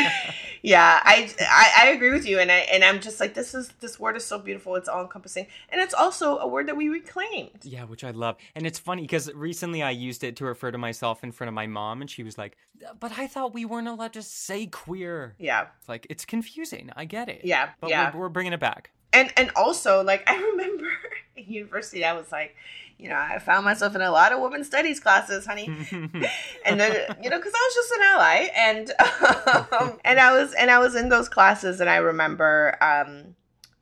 yeah, I, I I agree with you, and I and I'm just like this is this word is so beautiful. It's all encompassing, and it's also a word that we reclaimed. Yeah, which I love. And it's funny because recently I used it to refer to myself in front of my mom, and she was like, But I thought we weren't allowed to say queer. Yeah, It's like, it's confusing. I get it. Yeah, But yeah. We're, we're bringing it back. And and also like [LAUGHS] I remember in university, I was like, you know, I found myself in a lot of women's studies classes, honey. [LAUGHS] and then you know because i was just an ally. And [LAUGHS] um, and i was and i was in those classes and i remember um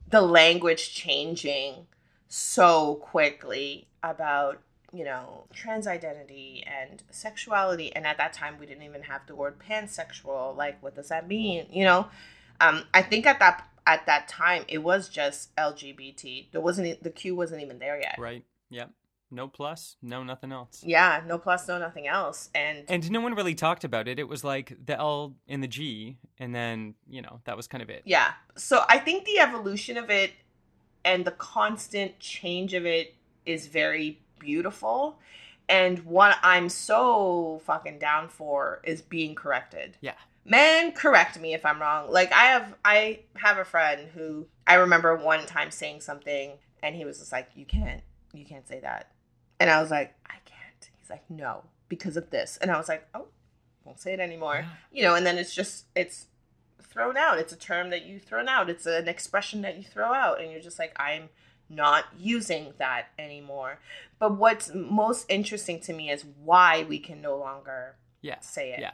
the language changing so quickly about you know trans identity and sexuality. And at that time we didn't even have the word pansexual like what does that mean? You know? Um i think at that at that time it was just lgbt there wasn't the q wasn't even there yet right? Yep. No plus, no nothing else. yeah no plus no nothing else and And no one really talked about it. It was like the L and the G, and then, you know, that was kind of it. Yeah. So I think the evolution of it and the constant change of it is very beautiful. And what I'm so fucking down for is being corrected. Yeah. Man, correct me if I'm wrong. Like I have I have a friend who I remember one time saying something and he was just like, You can't you can't say that. And I was like, I can't. He's like, No, because of this. And I was like, Oh, won't say it anymore. Yeah. You know, and then it's just it's thrown out. It's a term that you thrown out. It's an expression that you throw out, and you're just like, I'm not using that anymore. But what's most interesting to me is why we can no longer Yeah. say it. Yeah.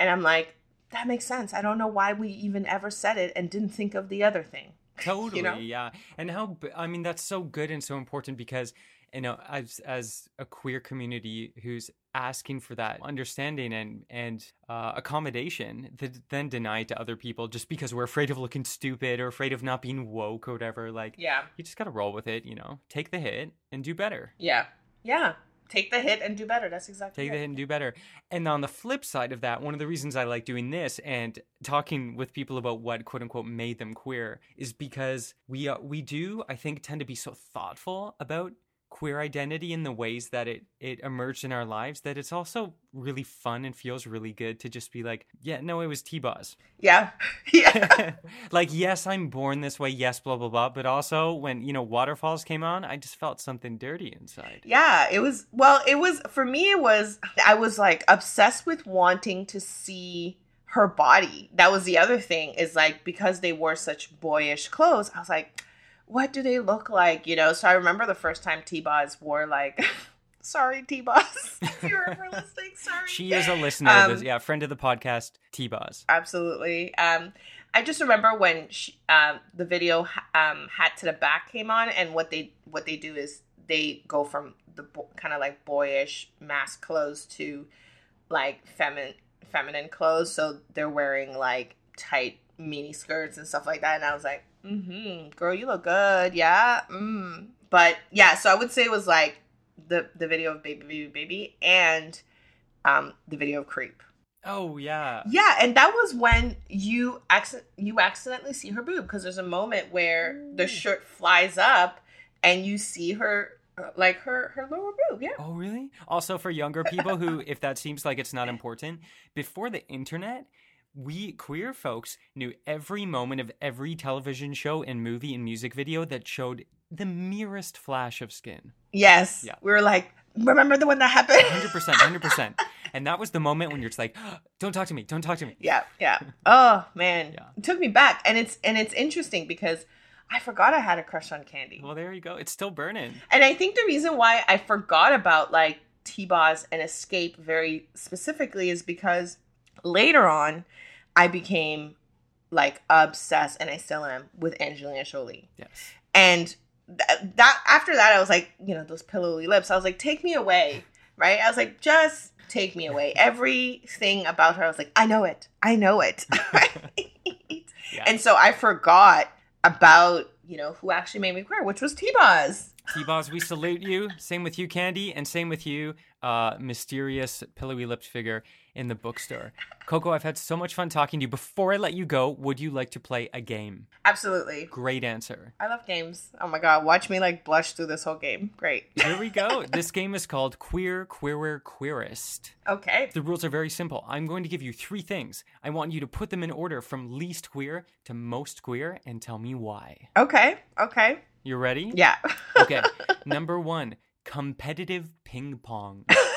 And I'm like, that makes sense. I don't know why we even ever said it and didn't think of the other thing. [LAUGHS] Totally, know? yeah. And how I mean that's so good and so important because you know as as a queer community who's asking for that understanding and and uh, accommodation that then denied to other people just because we're afraid of looking stupid or afraid of not being woke or whatever like Yeah. you just got to roll with it, you know. Take the hit and do better. Yeah. Yeah. Take the hit and do better. That's exactly Take it. the hit and do better. And on the flip side of that, one of the reasons I like doing this and talking with people about what quote unquote made them queer is because we uh, we do I think tend to be so thoughtful about queer identity in the ways that it it emerged in our lives that it's also really fun and feels really good to just be like, yeah, no, it was T-Boz. Yeah. [LAUGHS] Yeah. [LAUGHS] like yes, I'm born this way, yes, blah blah blah, but also when, you know, waterfalls came on, I just felt something dirty inside. Yeah, it was well, it was for me it was I was like obsessed with wanting to see her body. That was the other thing is like because they wore such boyish clothes, I was like what do they look like, you know? So I remember the first time T-Boz wore like [LAUGHS] sorry T-Boz [LAUGHS] if you're ever listening, sorry. She is a listener of this, Um, yeah, friend of the podcast, T-Boz. absolutely. Um, I just remember when she, um, the video um, "Hat to the Back" came on, and what they what they do is they go from the bo- kind of like boyish masc clothes to like feminine feminine clothes. So they're wearing like tight mini skirts and stuff like that. And I was like, "Mm-hmm, girl, you look good, yeah." Mm. But yeah, so I would say it was like the the video of "Baby Baby Baby" and um, the video of "Creep." Oh yeah. Yeah, and that was when you accident you accidentally see her boob because there's a moment where the shirt flies up and you see her uh, like her her lower boob. Yeah. Oh really? Also for younger people who if that seems like it's not [LAUGHS] important, before the internet, we queer folks knew every moment of every television show and movie and music video that showed the merest flash of skin. Yes. Yeah. We were like, remember the one that happened? 100%, 100%. [LAUGHS] And that was the moment when you're just like, [GASPS] "Don't talk to me. Don't talk to me." yeah, [LAUGHS] yeah. Oh man, Yeah. it took me back, and it's and it's interesting because I forgot I had a crush on Kandi. Well, there you go. It's still burning. And I think the reason why I forgot about like T-Boz and Xscape very specifically is because later on I became like obsessed and I still am with Angelina Jolie. Yes. And th- that after that I was like, you know, those pillowy lips. I was like, take me away, right? I was like, just take me away. [LAUGHS] Everything about her, I was like, I know it. I know it. [LAUGHS] [LAUGHS] Yeah. And so I forgot about, you know, who actually made me queer, which was T-Boz. T-Boz, we salute you. Same with you, Kandi, and same with you, uh, mysterious pillowy lipped figure in the bookstore. Coco, I've had so much fun talking to you. Before I let you go, would you like to play a game? Absolutely. Great answer. I love games. Oh my god, watch me like blush through this whole game. Great. Here we go. [LAUGHS] this game is called Queer, Queerer, Queerest. Okay. The rules are very simple. I'm going to give you three things. I want you to put them in order from least queer to most queer and tell me why. Okay. Okay. You ready? Yeah. Okay. [LAUGHS] Number one, competitive ping pong. [LAUGHS]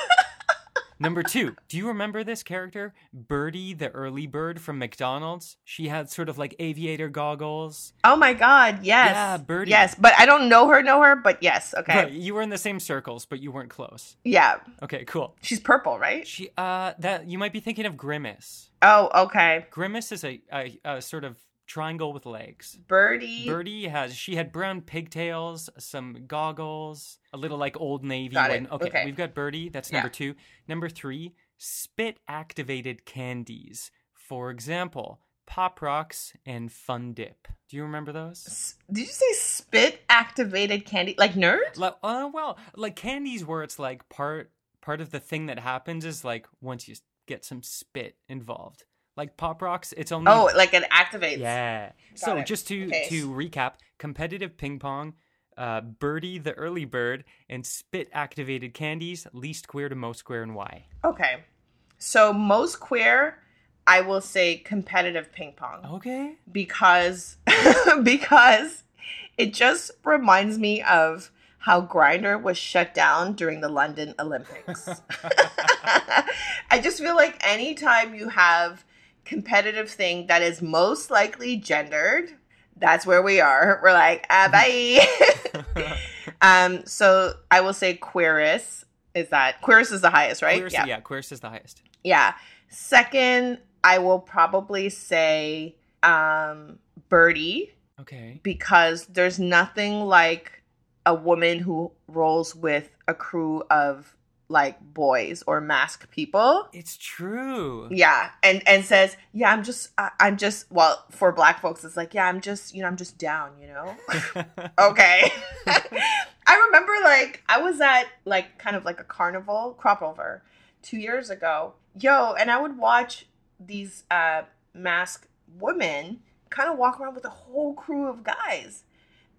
Number two, do you remember this character? Birdie, the early bird from McDonald's? She had sort of like aviator goggles. oh my god, yes. Yeah, Birdie. Yes, but I don't know her, know her, but yes. Okay. Right, you were in the same circles, but you weren't close. Yeah. Okay, cool. She's purple, right? She, uh, that you might be thinking of Grimace. Oh, okay. Grimace is a, a, a sort of triangle with legs. Birdie. Birdie has she had brown pigtails, some goggles, a little like old navy. Got it. okay, Okay. we've got Birdie. That's Yeah. number two. Number three, spit activated candies. For example, Pop Rocks and Fun Dip. Do you remember those? S- Did you say spit activated candy? Like nerd? Like, uh, well, like candies where it's like part part of the thing that happens is like once you get some spit involved. Like Pop Rocks, it's only Oh, like it activates. Yeah. So it. just to Okay. to recap, competitive ping pong, uh, Birdie the early bird, and spit activated candies, least queer to most queer, and why? Okay. So most queer, I will say competitive ping pong. Okay. because [LAUGHS] because it just reminds me of how Grindr was shut down during the London Olympics. [LAUGHS] [LAUGHS] I just feel like anytime you have competitive thing that is most likely gendered, that's where we are. [LAUGHS] We're like, ah, bye. [LAUGHS] um, so I will say queerest is that queerest is the highest, right? Queerest, yeah. queerest is the highest. Yeah. Second, I will probably say um Birdie Okay. because there's nothing like a woman who rolls with a crew of like boys or masc people. It's true. Yeah, and and says, "Yeah, I'm just I, I'm just well, for black folks it's like, "Yeah, I'm just, you know, I'm just down, you know?" [LAUGHS] okay. [LAUGHS] I remember like I was at like kind of like a carnival crop over 2 years ago. Yo, and I would watch these uh masked women kind of walk around with a whole crew of guys.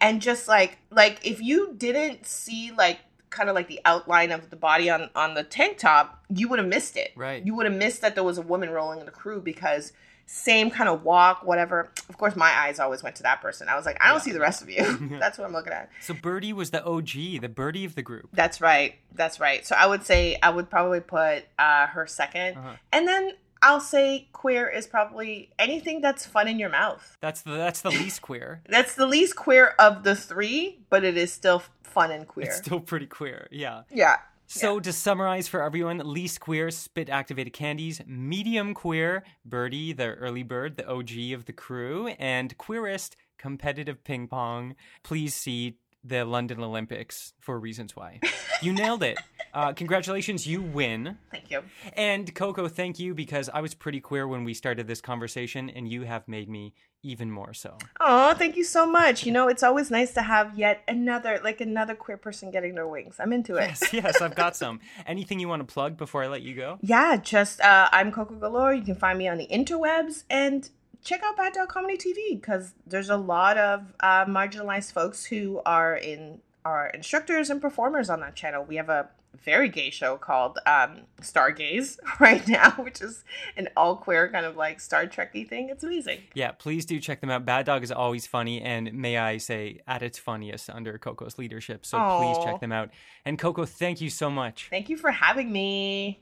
And just like like if you didn't see like kind of like the outline of the body on on the tank top, you would have missed it. Right. You would have missed that there was a woman rolling in the crew because same kind of walk, whatever. Of course, my eyes always went to that person. I was like, I don't Yeah. see the rest of you. [LAUGHS] [LAUGHS] That's what I'm looking at. so Birdie was the OG, the Birdie of the group. That's right. That's right. So I would say I would probably put uh, her 2nd Uh-huh. and then I'll say queer is probably anything that's fun in your mouth. That's the that's the least queer. That's the least queer of the three, but it is still fun and queer. It's still pretty queer. Yeah. yeah. So to summarize for everyone, least queer, spit activated candies, medium queer, Birdie, the early bird, the OG of the crew, and queerest, competitive ping pong. Please see the London Olympics for reasons why. You nailed it. [LAUGHS] Uh, congratulations, you win. Thank you. And Coco, thank you because I was pretty queer when we started this conversation, and you have made me even more so. Oh, thank you so much. You know, it's always nice to have yet another, like another queer person getting their wings. I'm into it. Yes, yes, I've got some. [LAUGHS] Anything you want to plug before I let you go? Yeah, just uh, I'm Coco Galore. You can find me on the interwebs and check out Bad Dog Comedy TV because there's a lot of uh, marginalized folks who are in are instructors and performers on that channel. We have a very gay show called um, Stargaze [LAUGHS] right now, which is an all queer kind of like Star Trekky thing. It's amazing. Yeah, please do check them out. Bad Dog is always funny, and may I say, at its funniest under Coco's leadership. So please check them out. And Coco, thank you so much. Thank you for having me.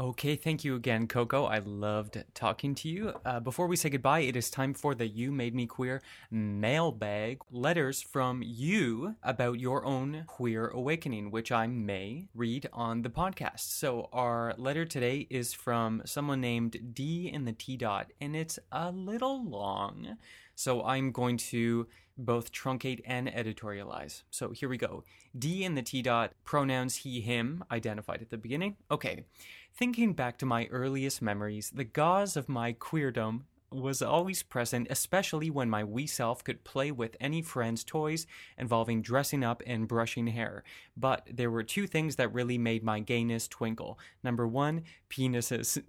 Okay, thank you again, Coco. I loved talking to you. Uh, before we say goodbye, it is time for the You Made Me Queer mailbag. Letters from you about your own queer awakening, which I may read on the podcast. So, our letter today is from someone named D in the T dot, and it's a little long. So, I'm going to both truncate and editorialize. So, here we go. D in the T dot, pronouns he, him, identified at the beginning. Okay. Thinking back to my earliest memories, the gauze of my queerdom was always present, especially when my wee self could play with any friend's toys involving dressing up and brushing hair. But there were two things that really made my gayness twinkle. Number one, penises.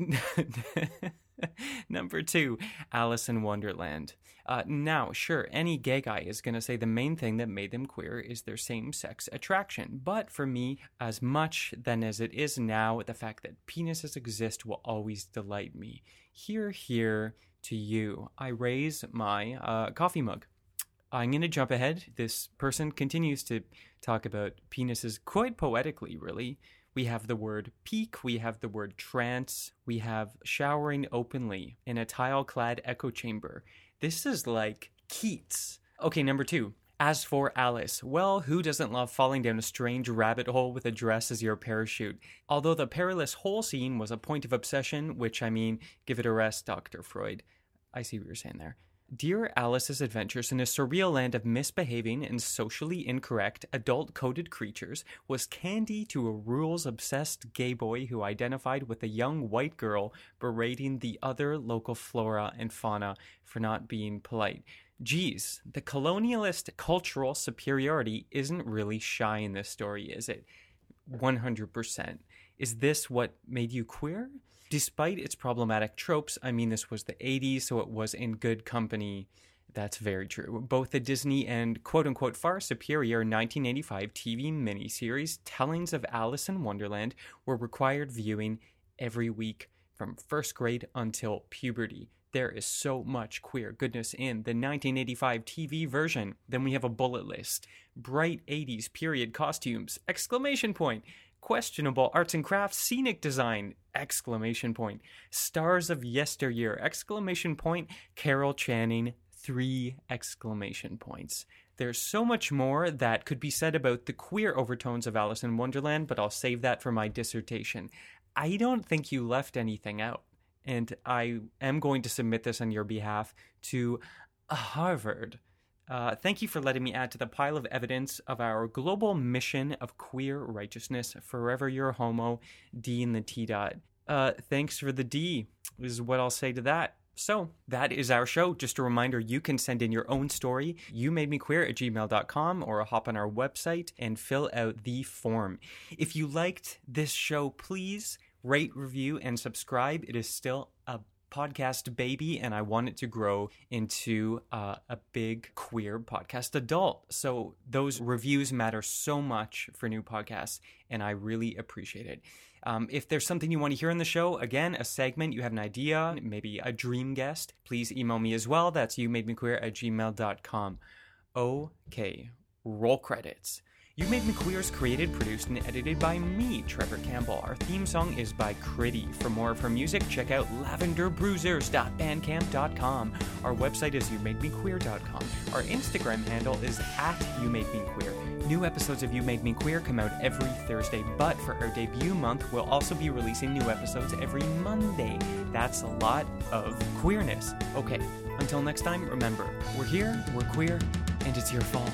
[LAUGHS] [LAUGHS] Number two, Alice in Wonderland. Uh, now, sure, any gay guy is going to say the main thing that made them queer is their same sex attraction. But for me, as much then as it is now, the fact that penises exist will always delight me. Here, here to you, I raise my uh, coffee mug. I'm going to jump ahead. This person continues to talk about penises quite poetically, really. We have the word peak, we have the word trance, we have showering openly in a tile clad echo chamber. This is like Keats. Okay, number two. As for Alice, well, who doesn't love falling down a strange rabbit hole with a dress as your parachute? Although the perilous hole scene was a point of obsession, which I mean, give it a rest, Dr. Freud. I see what you're saying there. Dear Alice's adventures in a surreal land of misbehaving and socially incorrect adult coded creatures was candy to a rules obsessed gay boy who identified with a young white girl berating the other local flora and fauna for not being polite. Geez, the colonialist cultural superiority isn't really shy in this story, is it? 100%. Is this what made you queer? Despite its problematic tropes, I mean, this was the 80s, so it was in good company. That's very true. Both the Disney and quote unquote far superior 1985 TV miniseries Tellings of Alice in Wonderland were required viewing every week from first grade until puberty. There is so much queer goodness in the 1985 TV version. Then we have a bullet list. Bright 80s period costumes, exclamation point questionable arts and crafts scenic design exclamation point stars of yesteryear exclamation point carol channing three exclamation points. There's so much more that could be said about the queer overtones of alice in wonderland but i'll save that for my dissertation. I don't think you left anything out and i am going to submit this on your behalf to harvard uh, thank you for letting me add to the pile of evidence of our global mission of queer righteousness. Forever your homo, D in the T dot. Uh, thanks for the D, is what I'll say to that. So that is our show. Just a reminder you can send in your own story, you made me queer at gmail.com, or hop on our website and fill out the form. If you liked this show, please rate, review, and subscribe. It is still podcast baby and I want it to grow into uh, a big queer podcast adult. So those reviews matter so much for new podcasts and I really appreciate it. Um, if there's something you want to hear in the show, again, a segment, you have an idea, maybe a dream guest, please email me as well. That's you made me queer at gmail.com. Okay, roll credits. You Made Me Queer is created, produced, and edited by me, Trevor Campbell. Our theme song is by Critty. For more of her music, check out lavenderbruisers.bandcamp.com. Our website is youmademequeer.com. Our Instagram handle is at youmademequeer. New episodes of You Made Me Queer come out every Thursday, but for our debut month, we'll also be releasing new episodes every Monday. That's a lot of queerness. Okay, until next time, remember, we're here, we're queer, and it's your fault.